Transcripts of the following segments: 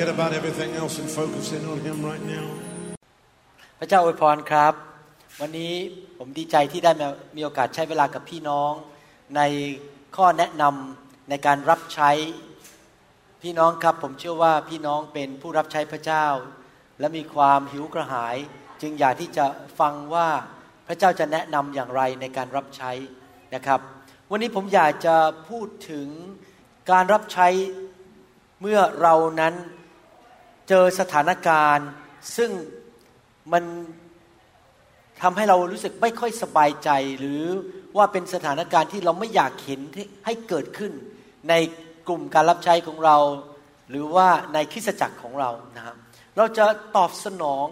forget about everything else and focus in on Him right now. พระเจ้าอวยพรครับ วันนี้ผมดีใจที่ได้มามีโอกาสใช้เวลากับพี่น้อง ในข้อแนะนำในการรับใช้พี่น้องครับ ผมเชื่อว่าพี่น้องเป็นผู้รับใช้พระเจ้า และมีความหิวกระหาย จึงอยากที่จะฟังว่าพระเจ้าจะแนะนำอย่างไรในการรับใช้นะครับ วันนี้ผมอยากจะพูดถึงการรับใช้เมื่อเรานั้น เจอสถานการณ์ ซึ่งมันทำให้เรารู้สึกไม่ค่อยสบายใจ หรือว่าเป็นสถานการณ์ที่เราไม่อยากเห็นที่ให้เกิดขึ้น ในกลุ่มการรับใช้ของเรา หรือว่าในคริสตจักรของเรานะครับเราจะตอบสนอง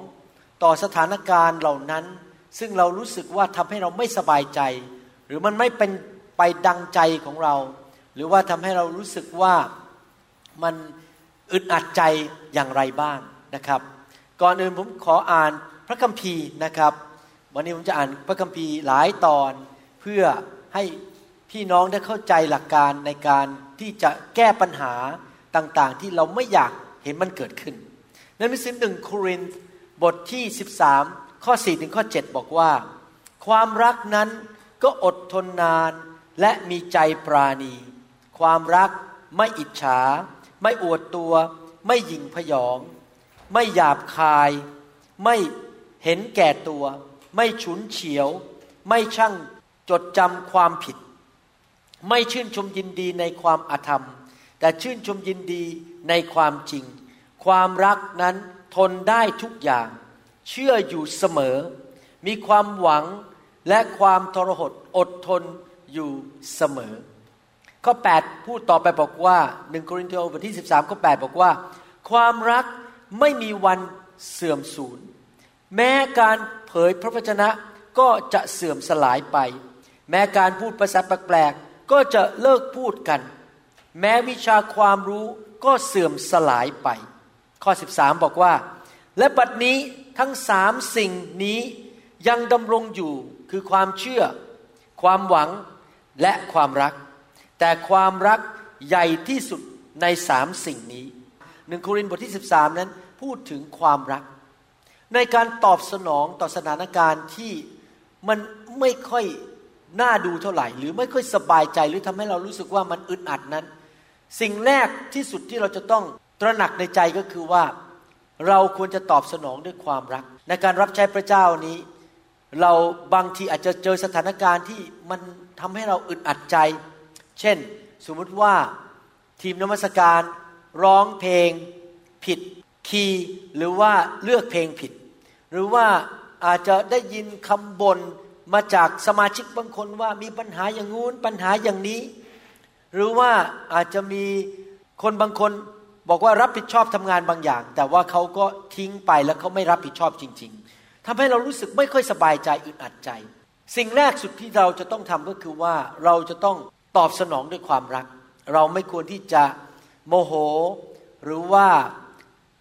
ต่อสถานการณ์เหล่านั้น ซึ่งเรารู้สึกว่าทำให้เราไม่สบายใจ หรือมันไม่เป็นไปดังใจของเรา หรือว่าทำให้เรารู้สึกว่ามัน อึดอัดใจอย่างไรบ้างนะครับ ก่อนอื่นผมขออ่านพระคัมภีร์นะครับ วันนี้ผมจะอ่านพระคัมภีร์หลายตอนเพื่อให้พี่น้องได้เข้าใจหลักการในการที่จะแก้ปัญหาต่างๆ ที่เราไม่อยากเห็นมันเกิดขึ้นในหนังสือหนึ่งโครินธ์บทที่ 13 ข้อ 4 ถึงข้อ 7 บอกว่า ความรักนั้นก็อดทนนานและมีใจปราณี ความรักไม่อิจฉา ไม่อวดตัว ไม่หยิ่งพยอง ไม่หยาบคาย ไม่เห็นแก่ตัว ไม่ฉุนเฉียว ไม่ช่างจดจำความผิด ไม่ชื่นชมยินดีในความอาธรรม แต่ชื่นชมยินดีในความจริง ความรักนั้นทนได้ทุกอย่าง เชื่ออยู่เสมอ มีความหวังและความทรหดอดทนอยู่เสมอ ข้อ 8 พูดต่อไปบอกว่า1โครินธ์บทที่ 13 ข้อ 8 บอกว่า ความรักไม่มีวันเสื่อมสูญ แม้การเผยพระวจนะก็จะเสื่อมสลายไป แม้การพูดภาษาแปลกๆก็จะเลิกพูดกัน แม้วิชาความรู้ก็เสื่อมสลายไป ข้อ 13 บอกว่า และบัดนี้ทั้งสามสิ่งนี้ยังดำรงอยู่คือความเชื่อ ความหวังและความรัก แต่ความรักใหญ่ที่สุดในสามสิ่งนี้หนึ่งโครินธ์บทที่ 13 นั้นพูดถึงความรัก ในการตอบสนองต่อสถานการณ์ที่มันไม่ค่อยน่าดูเท่าไหร่ หรือไม่ค่อยสบายใจหรือทำให้เรารู้สึกว่ามันอึดอัดนั้น สิ่งแรกที่สุดที่เราจะต้องตระหนักในใจก็คือว่า เราควรจะตอบสนองด้วยความรัก ในการรับใช้พระเจ้านี้ เราบางทีอาจจะเจอสถานการณ์ที่มันทำให้เราอึดอัดใจ เช่น สมมุติว่าทีมนมัสการร้องเพลงผิดคีย์หรือว่าเลือกเพลงผิด หรือว่าอาจจะได้ยินคำบ่นมาจากสมาชิกบางคนว่ามีปัญหาอย่างงู้นปัญหาอย่างนี้ หรือว่าอาจจะมีคนบางคนบอกว่ารับผิดชอบทำงานบางอย่าง แต่ว่าเขาก็ทิ้งไปแล้วเขาไม่รับผิดชอบจริง ๆทำให้เรารู้สึกไม่ค่อยสบายใจอึดอัดใจ สิ่งแรกสุดที่เราจะต้องทำก็คือว่าเราจะต้อง ตอบสนองด้วยความรัก เราไม่ควรที่จะโมโห หรือว่า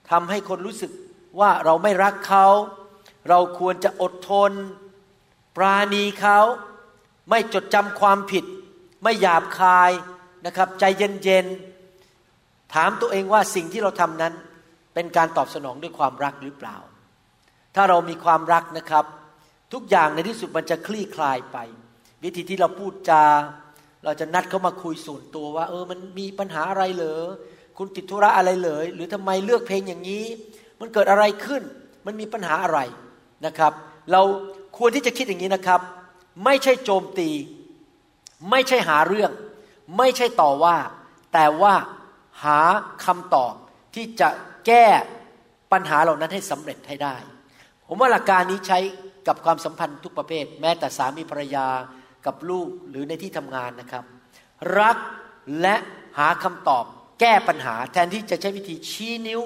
ทำให้คนรู้สึกว่าเราไม่รักเขา เราควรจะอดทน ปราณีเขา ไม่จดจำความผิด ไม่หยาบคายนะครับใจเย็นๆ ถามตัวเองว่าสิ่งที่เราทำนั้น เป็นการตอบสนองด้วยความรักหรือเปล่า ถ้าเรามีความรักนะครับ ทุกอย่างในที่สุดมันจะคลี่คลายไป วิธีที่เราพูดจา เราจะนัดเขามาคุยส่วนตัวว่า เออมันมีปัญหาอะไรเหรอคุณติดธุระอะไรเลยหรือทำไมเลือกเพลงอย่างนี้ มันเกิดอะไรขึ้น มันมีปัญหาอะไรนะครับ เราควรที่จะคิดอย่างนี้นะครับ ไม่ใช่โจมตี ไม่ใช่หาเรื่อง ไม่ใช่ต่อว่า แต่ว่าหาคำตอบที่จะแก้ปัญหาเหล่านั้นให้สำเร็จให้ได้ ผมว่าหลักการนี้ใช้กับความสัมพันธ์ทุกประเภท แม้แต่สามีภรรยา กับลูกหรือในที่ทำงานนะครับ รักและหาคำตอบแก้ปัญหา แทนที่จะใช้วิธีชี้นิ้ว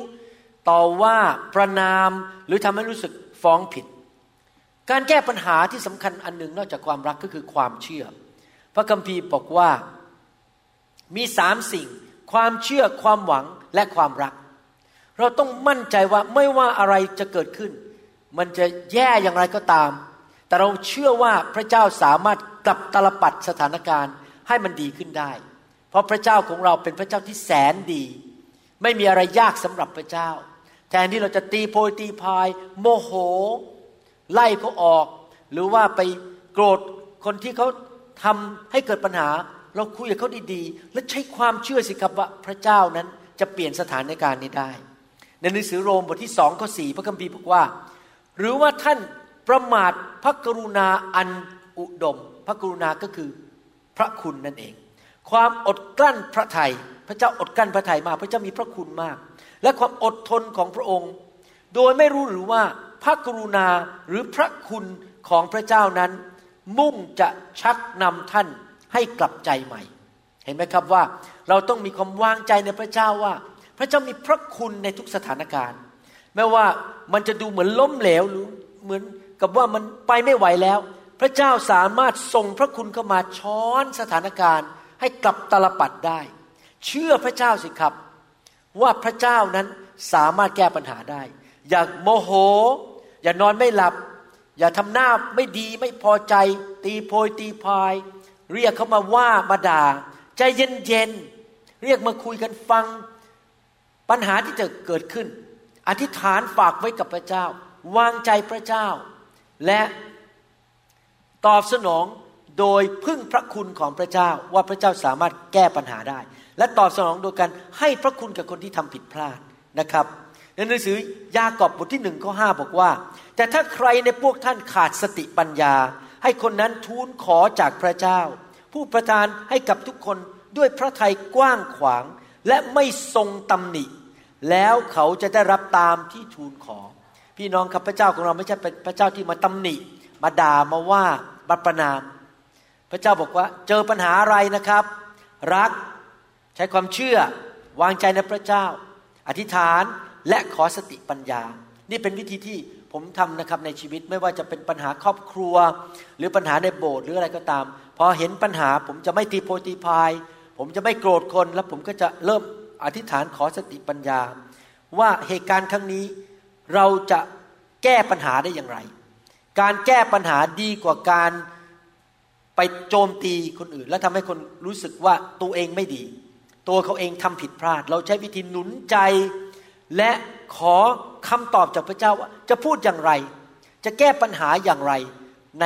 ต่อว่าประนามหรือทำให้รู้สึกฟ้องผิด การแก้ปัญหาที่สำคัญอันหนึ่งนอกจากความรักก็คือความเชื่อ พระคัมภีร์บอกว่ามีสามสิ่ง ความเชื่อความหวังและความรัก เราต้องมั่นใจว่าไม่ว่าอะไรจะเกิดขึ้น มันจะแย่อย่างไรก็ตาม แต่เราเชื่อว่าพระเจ้าสามารถกลับตลปัดสถานการณ์ให้มันดีขึ้นได้ เพราะพระเจ้าของเราเป็นพระเจ้าที่แสนดี ไม่มีอะไรยากสำหรับพระเจ้า แทนที่เราจะตีโพยตีพาย โมโห ไล่เขาออก หรือว่าไปโกรธคนที่เขาทำให้เกิดปัญหา เราคุยกับเขาดีๆ และใช้ความเชื่อสิครับว่าพระเจ้านั้นจะเปลี่ยนสถานการณ์นี้ได้ ในหนังสือโรมบทที่สองข้อสี่พระคัมภีร์บอกว่า หรือว่าท่าน ประมาทพระกรุณาอันอุดม พระกรุณาก็คือพระคุณนั่นเอง ความอดกลั้นพระทยัยพระเจ้าอดกลั้นพระทัยมาก พระเจ้ามีพระคุณมาก และความอดทนของพระองค์ โดยไม่รู้หรือว่าพระกรุณาหรือพระคุณของพระเจ้านั้น มุ่งจะชักนำท่านให้กลับใจใหม่ เห็นไหมครับว่าเราต้องมีความวางใจในพระเจ้าว่า พระเจ้ามีพระคุณในทุกสถานการณ์แม้ว่ามันจะดูเหมือนล้มเหลวหรือเหมือน กับว่ามันไปไม่ไหวแล้ว พระเจ้าสามารถส่งพระคุณเข้ามาช้อนสถานการณ์ ให้กลับตลปัดได้ เชื่อพระเจ้าสิครับ ว่าพระเจ้านั้นสามารถแก้ปัญหาได้ อย่าโมโห อย่านอนไม่หลับ อย่าทำหน้าไม่ดีไม่พอใจ ตีโพยตีพาย เรียกเขามาว่ามาด่า ใจเย็นๆเรียกมาคุยกันฟัง ปัญหาที่จะเกิดขึ้น อธิษฐานฝากไว้กับพระเจ้า วางใจพระเจ้า และตอบสนองโดยพึ่งพระคุณของพระเจ้าว่าพระเจ้าสามารถแก้ปัญหาได้ และตอบสนองโดยการให้พระคุณกับคนที่ทำผิดพลาดนะครับ ในหนังสือยากอบบทที่หนึ่งข้อห้าบอกว่า แต่ถ้าใครในพวกท่านขาดสติปัญญา ให้คนนั้นทูลขอจากพระเจ้า ผู้ประทานให้กับทุกคนด้วยพระทัยกว้างขวาง และไม่ทรงตำหนิ แล้วเขาจะได้รับตามที่ทูลขอ พี่น้องครับพระเจ้าของเราไม่ใช่เป็นพระเจ้าที่มาตำหนิ มาด่ามาว่าบัประนาม พระเจ้าบอกว่าเจอปัญหาอะไรนะครับ รักใช้ความเชื่อวางใจในพระเจ้า อธิษฐานและขอสติปัญญา นี่เป็นวิธีที่ผมทำนะครับในชีวิตไม่ว่าจะเป็นปัญหาครอบครัว หรือปัญหาในโบสถ์หรืออะไรก็ตาม พอเห็นปัญหาผมจะไม่ตีโพตีพาย ผมจะไม่โกรธคน แล้วผมก็จะเริ่มอธิษฐานขอสติปัญญา ว่าเหตุการณ์ครั้งนี้ เราจะแก้ปัญหาได้อย่างไร การแก้ปัญหาดีกว่าการไปโจมตีคนอื่น และทำให้คนรู้สึกว่าตัวเองไม่ดี ตัวเขาเองทำผิดพลาด เราใช้วิธีหนุนใจ และขอคำตอบจากพระเจ้าว่า จะพูดอย่างไร จะแก้ปัญหาอย่างไรใน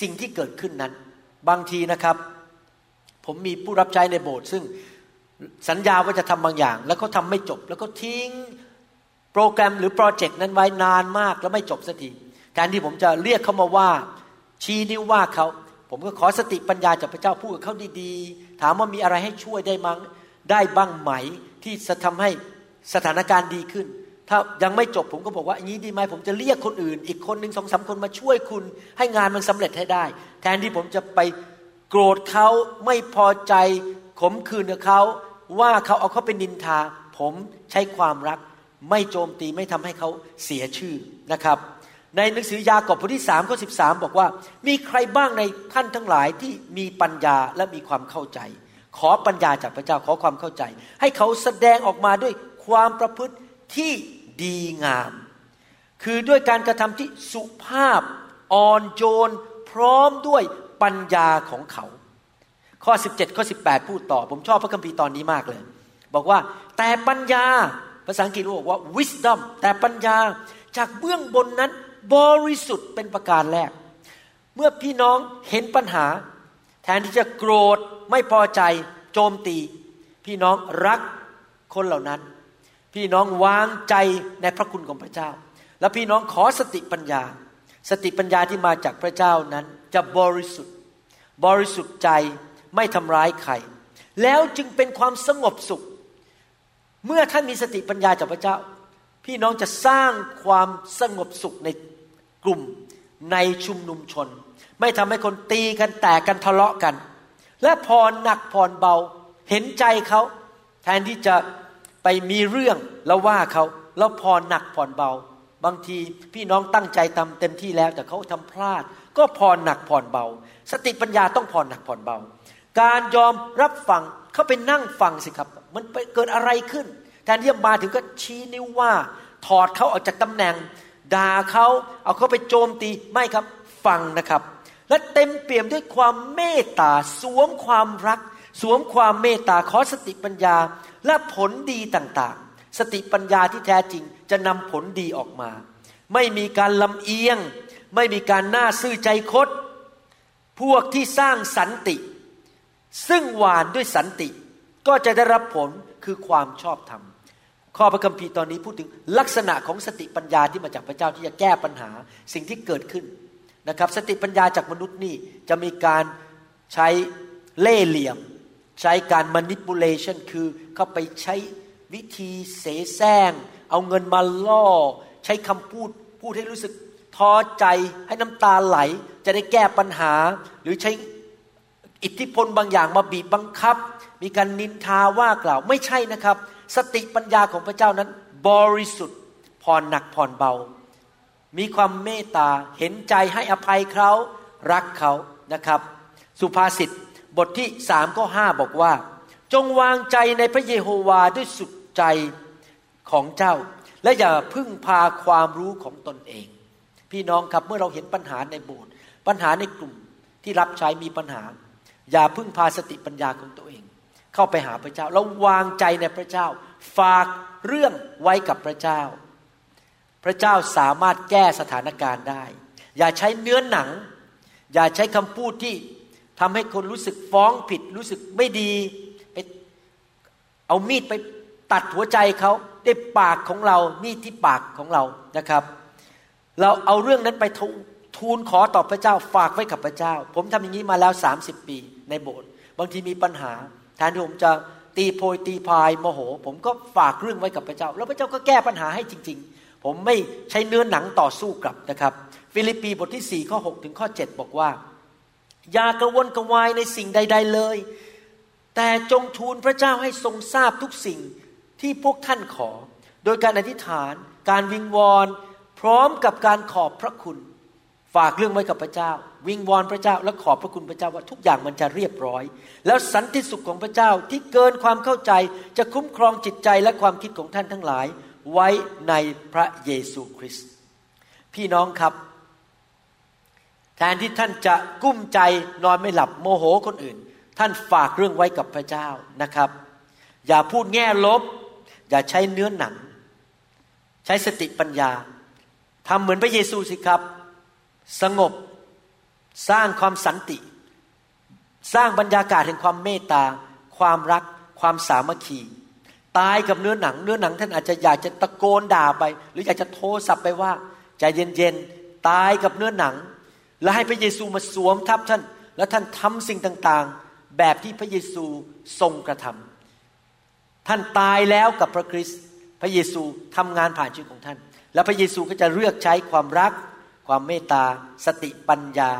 สิ่งที่เกิดขึ้นนั้น บางทีนะครับ ผมมีผู้รับใช้ในโบสถ์ซึ่งสัญญาว่าจะทำบางอย่าง แล้วเขาทาไม่จบ แล้วก็ทิ้ง โปรแกรมหรือโปรเจกต์นั้นไว้นานมากแล้วไม่จบสักทีแทนที่ผมจะเรียกเขามาว่าชี้นิ้วว่าเขาผมก็ขอสติปัญญาจากพระเจ้าพูดกับเขาดีๆ ถามว่ามีอะไรให้ช่วยได้มั้งได้บ้างไหมที่จะทำให้สถานการณ์ดีขึ้น ถ้ายังไม่จบผมก็บอกว่าอย่างนี้ดีไหมผมจะเรียกคนอื่น อีกคนหนึ่งสองสาคนมาช่วยคุณ ให้งานมันสำเร็จให้ได้ แทนที่ผมจะไปโกรธเขาไม่พอใจขมขื่นกับเขาว่าเขาเอาเขาเป็นนินทา ผมใช้ความรัก ไม่โจมตีไม่ทำให้เขาเสียชื่อนะครับ ในหนังสือยากอบบทที่สามข้อสิบสามบอกว่า มีใครบ้างในท่านทั้งหลายที่มีปัญญาและมีความเข้าใจ ขอปัญญาจากพระเจ้าขอความเข้าใจ ให้เขาแสดงออกมาด้วยความประพฤติที่ดีงาม คือด้วยการกระทำที่สุภาพอ่อนโยนพร้อมด้วยปัญญาของเขา ข้อ 17ข้อ18 พูดต่อ ผมชอบพระคัมภีร์ตอนนี้มากเลย บอกว่าแต่ปัญญา ภาษาอังกฤษบอกว่า wisdom แต่ปัญญาจากเบื้องบนนั้นบริสุทธิ์เป็นประการแรก เมื่อพี่น้องเห็นปัญหา แทนที่จะโกรธไม่พอใจโจมตี พี่น้องรักคนเหล่านั้น พี่น้องวางใจในพระคุณของพระเจ้า แล้วพี่น้องขอสติปัญญา สติปัญญาที่มาจากพระเจ้านั้นจะบริสุทธิ์ บริสุทธิ์ใจไม่ทำร้ายใครแล้วจึงเป็นความสงบสุข เมื่อท่านมีสติปัญญาจากพระเจ้า พี่น้องจะสร้างความสงบสุขในกลุ่มในชุมนุมชน ไม่ทำให้คนตีกันแตกกันทะเลาะกัน และพรหนักพรเบาเห็นใจเขาแทนที่จะไปมีเรื่องแล้วว่าเขาแล้วพรหนักพรเบา บางทีพี่น้องตั้งใจทำเต็มที่แล้วแต่เขาทำพลาด ก็พรหนักพรเบา สติปัญญาต้องพรหนักพรเบา การยอมรับฟังเขาไปนั่งฟังสิครับ มันไปเกิดอะไรขึ้น แทนที่จะมาถึงก็ชี้นิ้วว่า ถอดเขาออกจากตำแหน่งด่าเขาเอาเขาไปโจมตีไม่ครับฟังนะครับ และเต็มเปี่ยมด้วยความเมตตาสวมความรัก สวมความเมตตาขอสติปัญญาและผลดีต่างๆ สติปัญญาที่แท้จริงจะนำผลดีออกมา ไม่มีการลำเอียง ไม่มีการหน้าซื่อใจคดพวกที่สร้างสันติ ซึ่งหวานด้วยสันติ ก็จะได้รับผลคือความชอบธรรมข้อพระคัมภีร์ตอนนี้พูดถึงลักษณะของสติปัญญาที่มาจากพระเจ้าที่จะแก้ปัญหาสิ่งที่เกิดขึ้นนะครับ สติปัญญาจากมนุษย์นี่จะมีการใช้เล่เหลี่ยม ใช้การ manipulation คือเข้าไปใช้วิธีเสแสร้ง เอาเงินมาล่อ ใช้คำพูดพูดให้รู้สึกท้อใจให้น้ำตาไหล จะได้แก้ปัญหา หรือใช้อิทธิพลบางอย่างมาบีบบังคับ มีการนินทาว่ากล่าวไม่ใช่นะครับ สติปัญญาของพระเจ้านั้น บริสุทธิ์ผ่อนหนักผ่อนเบา มีความเมตตาเห็นใจให้อภัยเขารักเขานะครับ สุภาษิตบทที่สามข้อห้าบอกว่า จงวางใจในพระเยโฮวาด้วยสุดใจของเจ้า และอย่าพึ่งพาความรู้ของตนเอง พี่น้องครับเมื่อเราเห็นปัญหาในโบสถ์ปัญหาในกลุ่มที่รับใช้มีปัญหา อย่าพึ่งพาสติปัญญาของตัวเอง เข้าไปหาพระเจ้า แล้ววางใจในพระเจ้า ฝากเรื่องไว้กับพระเจ้า พระเจ้าสามารถแก้สถานการณ์ได้ อย่าใช้เนื้อหนัง อย่าใช้คำพูดที่ทำให้คนรู้สึกฟ้องผิด รู้สึกไม่ดีไปเอามีดไปตัดหัวใจเขาได้ปากของเรา มีดที่ปากของเรานะครับ เราเอาเรื่องนั้นไปทูลขอต่อพระเจ้าฝากไว้กับพระเจ้า ผมทำอย่างนี้มาแล้ว 30 ปีในโบสถ์บางทีมีปัญหา แทนที่ผมจะตีโพยตีพายโมโห ผมก็ฝากเรื่องไว้กับพระเจ้า แล้วพระเจ้าก็แก้ปัญหาให้จริง ๆ ผมไม่ใช้เนื้อหนังต่อสู้กลับนะครับ ฟิลิปปีบทที่ 4 ข้อ 6 ถึงข้อ 7 บอกว่า อย่ากระวนกระวายในสิ่งใด ๆเลย แต่จงทูลพระเจ้าให้ทรงทราบทุกสิ่งที่พวกท่านขอ โดยการอธิษฐาน การวิงวอน พร้อมกับการขอบพระคุณ ฝากเรื่องไว้กับพระเจ้า วิงวอนพระเจ้าและขอบพระคุณพระเจ้าว่าทุกอย่างมันจะเรียบร้อย แล้วสันติสุขของพระเจ้าที่เกินความเข้าใจจะคุ้มครองจิตใจและความคิดของท่านทั้งหลาย ไว้ในพระเยซูคริสต์พี่น้องครับ แทนที่ท่านจะกุ้มใจนอนไม่หลับโมโหคนอื่น ท่านฝากเรื่องไว้กับพระเจ้านะครับ อย่าพูดแง่ลบ อย่าใช้เนื้อหนัง ใช้สติปัญญาทำเหมือนพระเยซูสิครับ สงบสร้างความสันติ สร้างบรรยากาศแห่งความเมตตา ความรัก ความสามัคคี ตายกับเนื้อหนัง เนื้อหนังท่านอาจจะอยากจะตะโกนด่าไป หรืออยากจะโทรศัพท์ไปว่าใจเย็นๆตายกับเนื้อหนัง และให้พระเยซูมาสวมทับท่าน และท่านทำสิ่งต่างๆ แบบที่พระเยซูทรงกระทำท่านตายแล้วกับพระคริสต์พระเยซูทำงานผ่านชีวิตของท่าน แล้วพระเยซูก็จะเลือกใช้ความรัก ความเมตตา สติปัญญา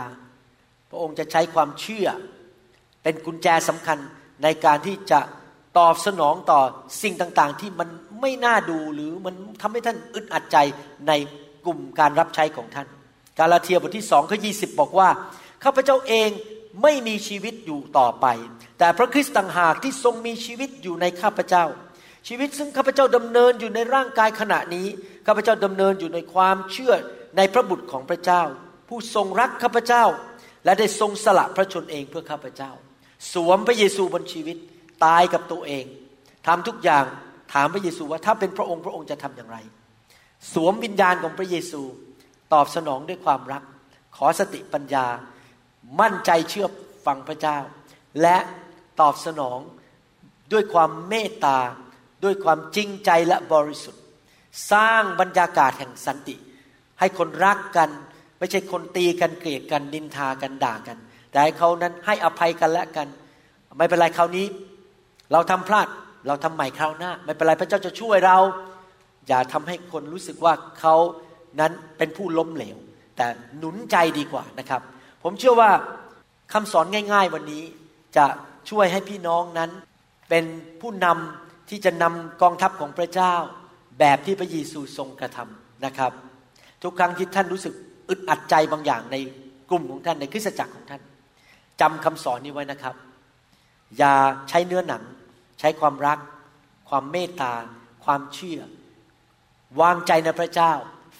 พระองค์จะใช้ความเชื่อ เป็นกุญแจสำคัญในการที่จะตอบสนองต่อสิ่งต่างๆ ที่มันไม่น่าดูหรือมันทำให้ท่านอึดอัดใจในกลุ่มการรับใช้ของท่าน กาลาเทียบทที่สองข้อยีบอกว่าข้าพเจ้าเองไม่มีชีวิตอยู่ต่อไป แต่พระคริสต์ต่างหากที่ทรงมีชีวิตอยู่ในข้าพเจ้า ชีวิตซึ่งข้าพเจ้าดำเนินอยู่ในร่างกายขณะนี้ข้าพเจ้าดำเนินอยู่ในความเชื่อ ในพระบุตรของพระเจ้า ผู้ทรงรักข้าพเจ้า และได้ทรงสละพระชนเองเพื่อข้าพเจ้า สวมพระเยซูบนชีวิตตายกับตัวเองทำทุกอย่างถามพระเยซูว่าถ้าเป็นพระองค์พระองค์จะทำอย่างไร สวมวิญญาณของพระเยซูตอบสนองด้วยความรัก ขอสติปัญญา มั่นใจเชื่อฟังพระเจ้า และตอบสนองด้วยความเมตตา ด้วยความจริงใจและบริสุทธิ์ สร้างบรรยากาศแห่งสันติ ให้คนรักกัน ไม่ใช่คนตีกันเกลียดกันนินทากันด่ากัน แต่ให้เขานั้นให้อภัยกันและกัน ไม่เป็นไรคราวนี้ เราทำพลาดเราทำใหม่คราวหน้า ไม่เป็นไรพระเจ้าจะช่วยเรา อย่าทำให้คนรู้สึกว่าเขานั้นเป็นผู้ล้มเหลว แต่หนุนใจดีกว่านะครับ ผมเชื่อว่าคำสอนง่าย ๆ วันนี้จะช่วยให้พี่น้องนั้น เป็นผู้นำที่จะนำกองทัพของพระเจ้า แบบที่พระเยซูทรงกระทำนะครับ ทุกครั้งที่ท่านรู้สึกอึดอัดใจบางอย่างในกลุ่มของท่านในคริสตจักรของท่านจำคำสอนนี้ไว้นะครับ อย่าใช้เนื้อหนัง ใช้ความรัก ความเมตตา ความเชื่อ วางใจในพระเจ้า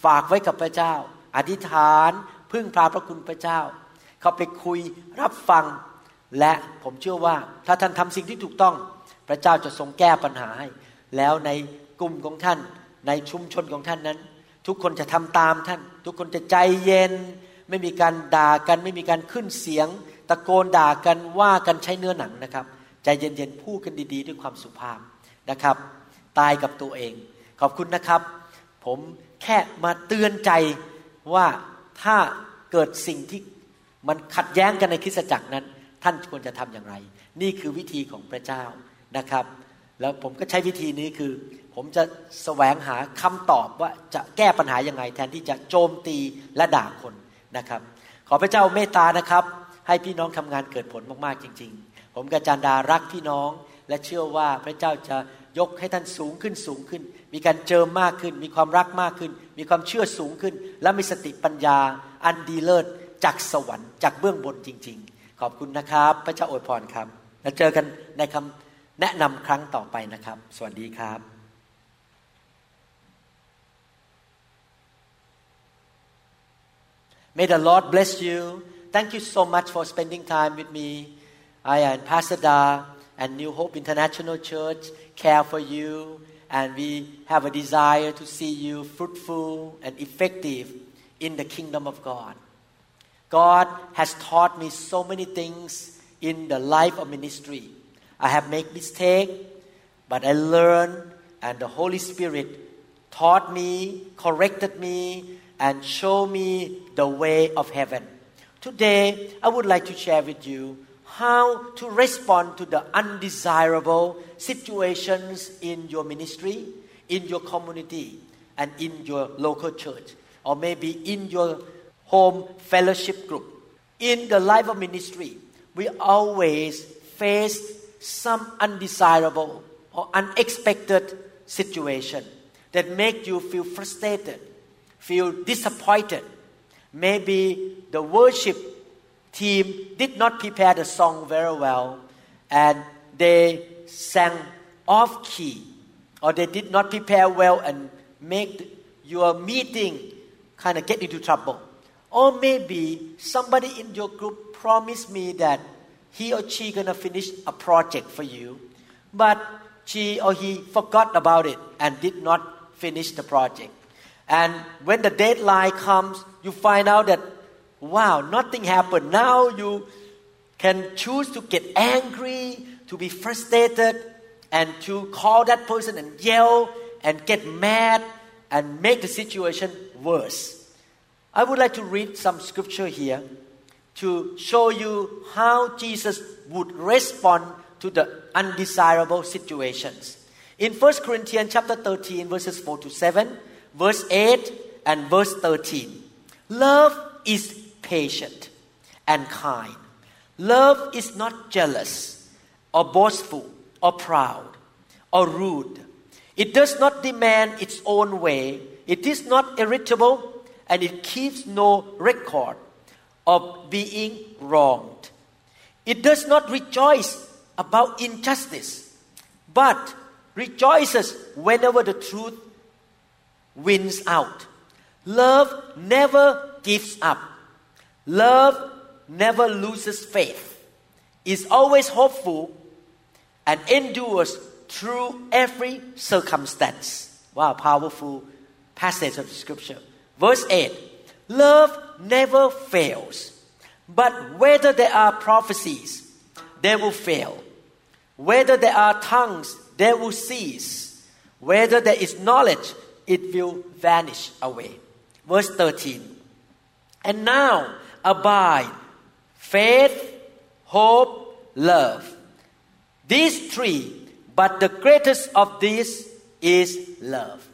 ฝากไว้กับพระเจ้า อธิษฐาน พึ่งพาพระคุณพระเจ้า เขาไปคุยรับฟัง และผมเชื่อว่าถ้าท่านทำสิ่งที่ถูกต้อง พระเจ้าจะทรงแก้ปัญหาให้ แล้วในกลุ่มของท่านในชุมชนของท่านนั้น ทุกคนจะทำตามท่าน ทุกคนจะใจเย็น ไม่มีการด่ากัน ไม่มีการขึ้นเสียง ตะโกนด่ากันว่ากันใช้เนื้อหนังนะครับ ใจเย็นๆพูดกันดีๆ ด้วยความสุภาพนะครับ ตายกับตัวเอง ขอบคุณนะครับ ผมแค่มาเตือนใจว่าถ้าเกิดสิ่งที่มันขัดแย้งกันในคริสตจักรนั้น ท่านควรจะทำอย่างไร นี่คือวิธีของพระเจ้านะครับ แล้วผมก็ใช้วิธีนี้คือ ผมจะแสวงหาคำตอบว่าจะแก้ปัญหายังไง แทนที่จะโจมตีและด่าคนนะครับ ขอพระเจ้าเมตตานะครับ ให้พี่น้องทำงานเกิดผลมากๆจริง ๆ ผมกับจารดารักพี่น้อง และเชื่อว่าพระเจ้าจะยกให้ท่านสูงขึ้นสูงขึ้น มีการเจิมมากขึ้น มีความรักมากขึ้น มีความเชื่อสูงขึ้น และมีสติปัญญา อันดีเลิศจากสวรรค์จากเบื้องบนจริง ๆ ขอบคุณนะครับ พระเจ้าอวยพรครับ แล้วเจอกันในคำ แนะนำครั้งต่อไปนะครับ สวัสดีครับ May the Lord bless you. Thank you so much for spending time with me. I am Pastor Da and New Hope International Church care for you and we have a desire to see you fruitful and effective in the kingdom of God. God has taught me so many things in the life of ministry. I have made mistake, but I learned, and the Holy Spirit taught me, corrected me, and showed me the way of heaven. Today, I would like to share with you how to respond to the undesirable situations in your ministry, in your community, and in your local church, or maybe in your home fellowship group. In the life of ministry, we always face some undesirable or unexpected situation that make you feel frustrated, feel disappointed. Maybe the worship team did not prepare the song very well and they sang off key or they did not prepare well and make your meeting kind of get into trouble. Or maybe somebody in your group promised me that he or she gonna finish a project for you, but she or he forgot about it and did not finish the project. And when the deadline comes, you find out that wow, nothing happened. Now you can choose to get angry, to be frustrated, and to call that person and yell and get mad and make the situation worse. I would like to read some scripture here to show you how Jesus would respond to the undesirable situations. In 1 Corinthians chapter 13 verses 4 to 7, verse 8 and verse 13. Love is patient and kind. Love is not jealous or boastful or proud or rude. It does not demand its own way. It is not irritable and it keeps no record of being wronged. It does not rejoice about injustice, but rejoices whenever the truth wins out. Love never gives up Love never loses faith, is always hopeful, and endures through every circumstance. Wow, powerful passage of scripture. Verse 8 Love never fails. But whether there are prophecies, they will fail. Whether there are tongues, they will cease. Whether there is knowledge, it will vanish away. Verse 13. And now abide faith, hope, love. These three, but the greatest of these is love.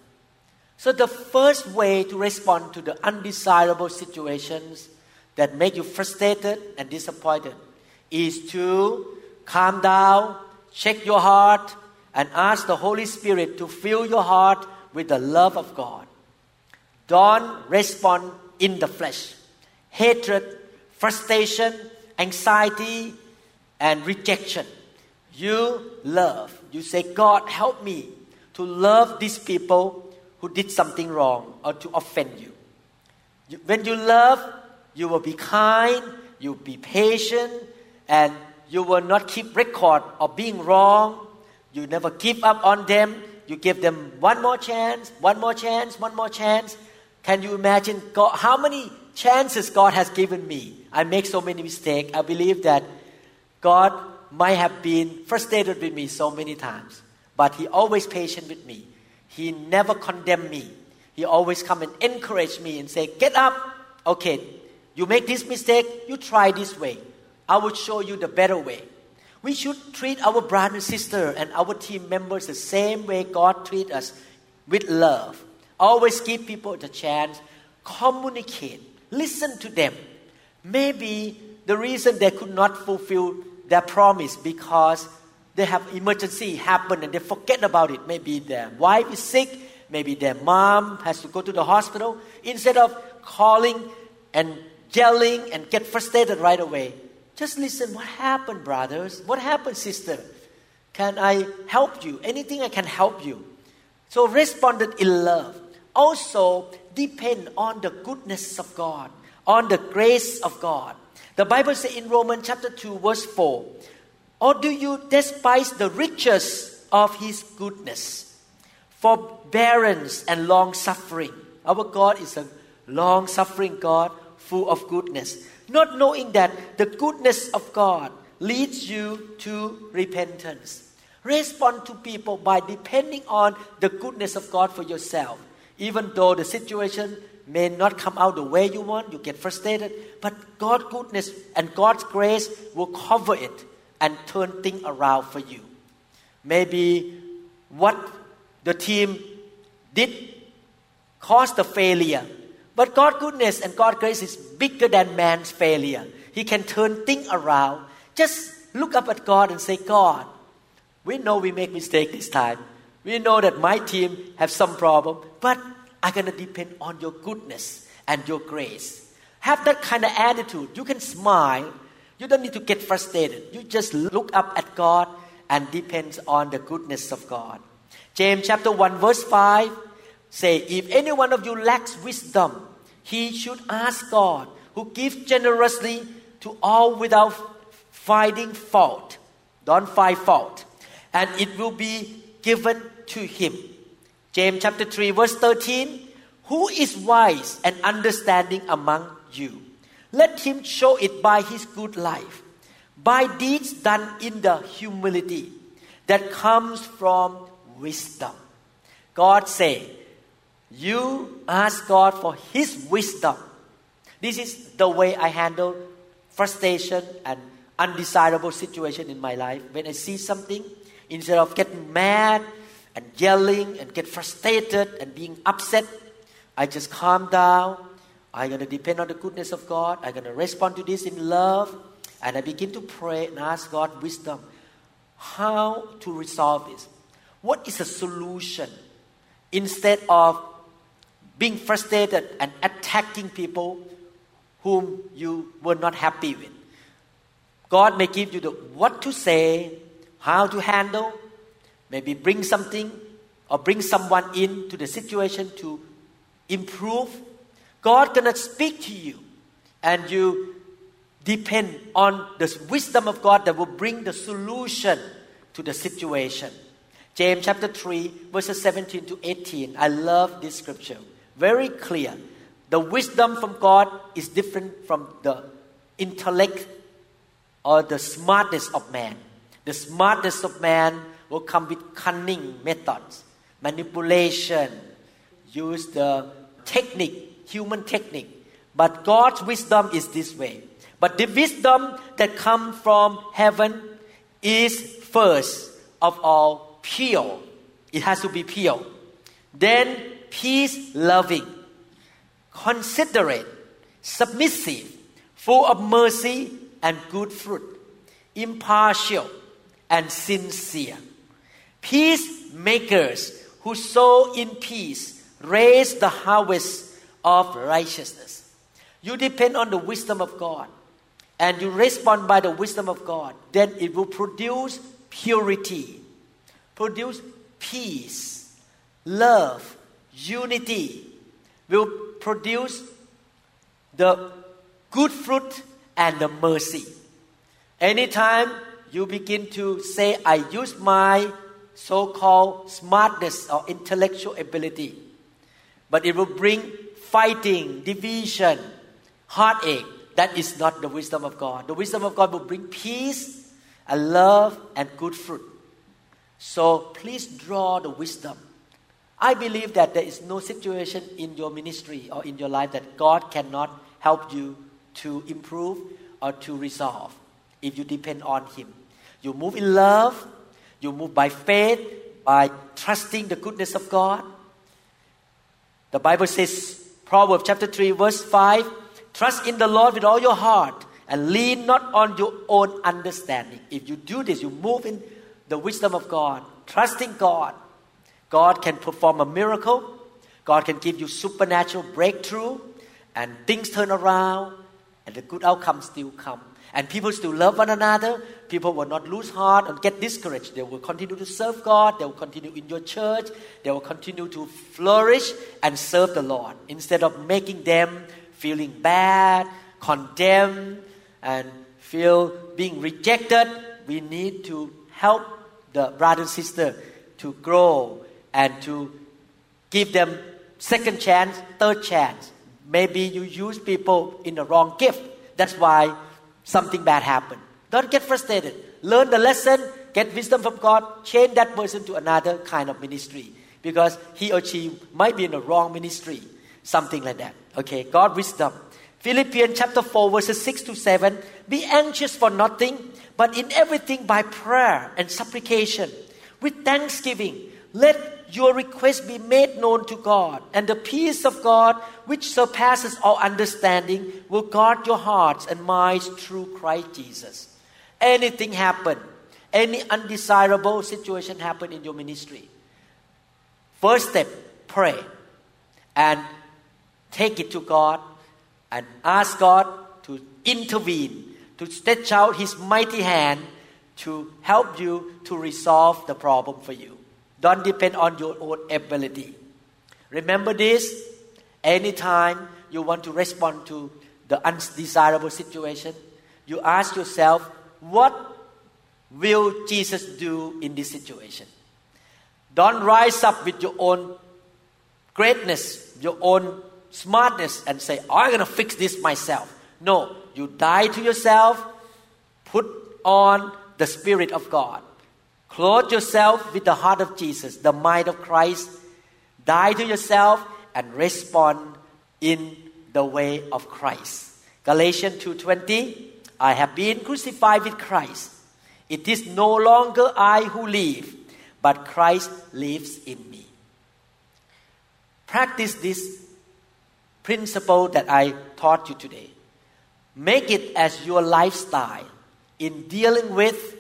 So the first way to respond to the undesirable situations that make you frustrated and disappointed is to calm down, check your heart, and ask the Holy Spirit to fill your heart with the love of God. Don't respond in the flesh. Hatred, frustration, anxiety, and rejection. You love. You say, God, help me to love these people who did something wrong or to offend you. When you love, you will be kind, you will be patient, and you will not keep record of being wrong. You never give up on them. You give them one more chance, one more chance, one more chance. Can you imagine God, how many chances God has given me? I make so many mistakes. I believe that God might have been frustrated with me so many times, but He always patient with me. He never condemn me. He always come and encourage me and say, "Get up, okay. You make this mistake. You try this way. I will show you the better way." We should treat our brother and sister and our team members the same way God treat us with love. Always give people the chance, communicate, listen to them. Maybe the reason they could not fulfill their promise because they have emergency happen and they forget about it. Maybe their wife is sick, maybe their mom has to go to the hospital. Instead of calling and yelling and get frustrated right away, just listen. What happened, brothers? What happened, sister? Can I help you? Anything I can help you? So responded in love. Also depend on the goodness of God, on the grace of God. The Bible says in Romans chapter 2, verse 4, Or do you despise the riches of his goodness, forbearance and long suffering? Our God is a long suffering God, full of goodness not knowing that the goodness of God leads you to repentance. Respond to people by depending on the goodness of God for yourself. Even though the situation may not come out the way you want, you get frustrated, but God's goodness and God's grace will cover it and turn things around for you. Maybe what the team did caused the failure but God's goodness and God's grace is bigger than man's failure. He can turn things around. Just look up at God and say, God, we know we make mistake this time. We know that my team have some problem, but I'm gonna depend on your goodness and your grace. Have that kind of attitude. You can smile. You don't need to get frustrated. You just look up at God and depend on the goodness of God. James chapter 1 verse 5 say, If any one of you lacks wisdom, he should ask God, who gives generously to all without finding fault. Don't find fault. And it will be given to him. James chapter 3, verse 13 Who is wise and understanding among you? Let him show it by his good life, by deeds done in the humility that comes from wisdom. God say, you ask God for His wisdom. This is the way I handle frustration and undesirable situation in my life. When I see something, instead of getting mad and yelling and get frustrated and being upset, I just calm down. I'm going to depend on the goodness of God. I'm going to respond to this in love. And I begin to pray and ask God wisdom. How to resolve this? What is the solution? Instead of being frustrated and attacking people whom you were not happy with. God may give you the what to say, how to handle, maybe bring something or bring someone into the situation to improve. God gonna speak to you, and you depend on the wisdom of God that will bring the solution to the situation. James chapter 3, verses 17 to 18. I love this scripture very clear. the wisdom from God is different from the intellect or the smartness of man. The smartness of man will come with cunning methods, manipulation, use the technique, human technique. But God's wisdom is this way. But the wisdom that comes from heaven is first of all pure. It has to be pure. Then peace loving, considerate, submissive, full of mercy and good fruit, impartial and sincere. Peacemakers who sow in peace raise the harvest of righteousness. You depend on the wisdom of God and you respond by the wisdom of God, then it will produce purity, produce peace, love, unity, will produce the good fruit and the mercy. Anytime you begin to say, I use my so called smartness or intellectual ability, but it will bring fighting, division, heartache. That is not the wisdom of God. The wisdom of God will bring peace and love and good fruit. So please draw the wisdom. I believe that there is no situation in your ministry or in your life that God cannot help you to improve or to resolve if you depend on Him. You move in love, you move by faith, by trusting the goodness of God. The Bible says, Proverbs chapter 3, verse 5 Trust in the Lord with all your heart and lean not on your own understanding. If you do this, you move in the wisdom of God, trusting God. God can perform a miracle, God can give you supernatural breakthrough, and things turn around, and the good outcomes still come. And people still love one another. People will not lose heart and get discouraged. They will continue to serve God. They will continue in your church. They will continue to flourish and serve the Lord instead of making them feeling bad, condemned, and feel being rejected. We need to help the brother and sister to grow and to give them second chance, third chance. Maybe you use people in the wrong gift. That's why something bad happened. Don't get frustrated. Learn the lesson, get wisdom from God, change that person to another kind of ministry because he or she might be in the wrong ministry. Something like that. Okay, God wisdom. Philippians chapter 4, verses 6 to 7. Be anxious for nothing, but in everything by prayer and supplication, with thanksgiving, let your request be made known to God, and the peace of God, which surpasses all understanding, will guard your hearts and minds through Christ Jesus. Anything happen, any undesirable situation happen in your ministry. First step, pray and take it to God and ask God to intervene, to stretch out His mighty hand to help you to resolve the problem for you. Don't depend on your own ability. Remember this anytime you want to respond to the undesirable situation, you ask yourself, what will Jesus do in this situation? Don't rise up with your own greatness, your own smartness, and say, I'm going to fix this myself. No, you die to yourself, put on the Spirit of God. Clothe yourself with the heart of Jesus, the mind of Christ. Die to yourself and respond in the way of Christ. Galatians 2:20 I have been crucified with Christ. It is no longer I who live, but Christ lives in me. Practice this principle that I taught you today. Make it as your lifestyle in dealing with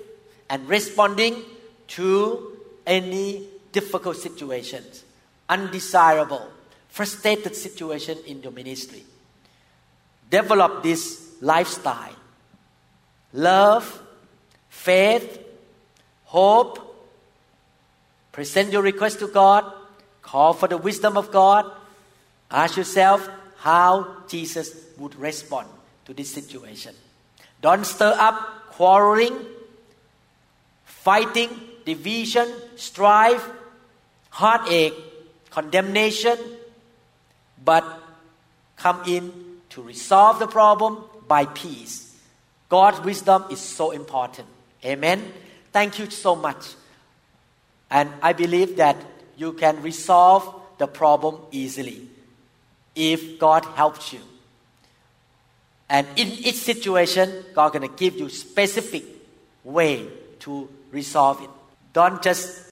and responding to any difficult situations, undesirable, frustrated situation in your ministry. Develop this lifestyle. Love, faith, hope. Present your request to God. Call for the wisdom of God. Ask yourself how Jesus would respond to this situation. Don't stir up quarreling, fighting, division, strife, heartache, condemnation, but come in to resolve the problem by peace. God's wisdom is so important. Amen. Thank you so much. And I believe that you can resolve the problem easily if God helps you. And in each situation, God gonna give you specific way to resolve it. Don't just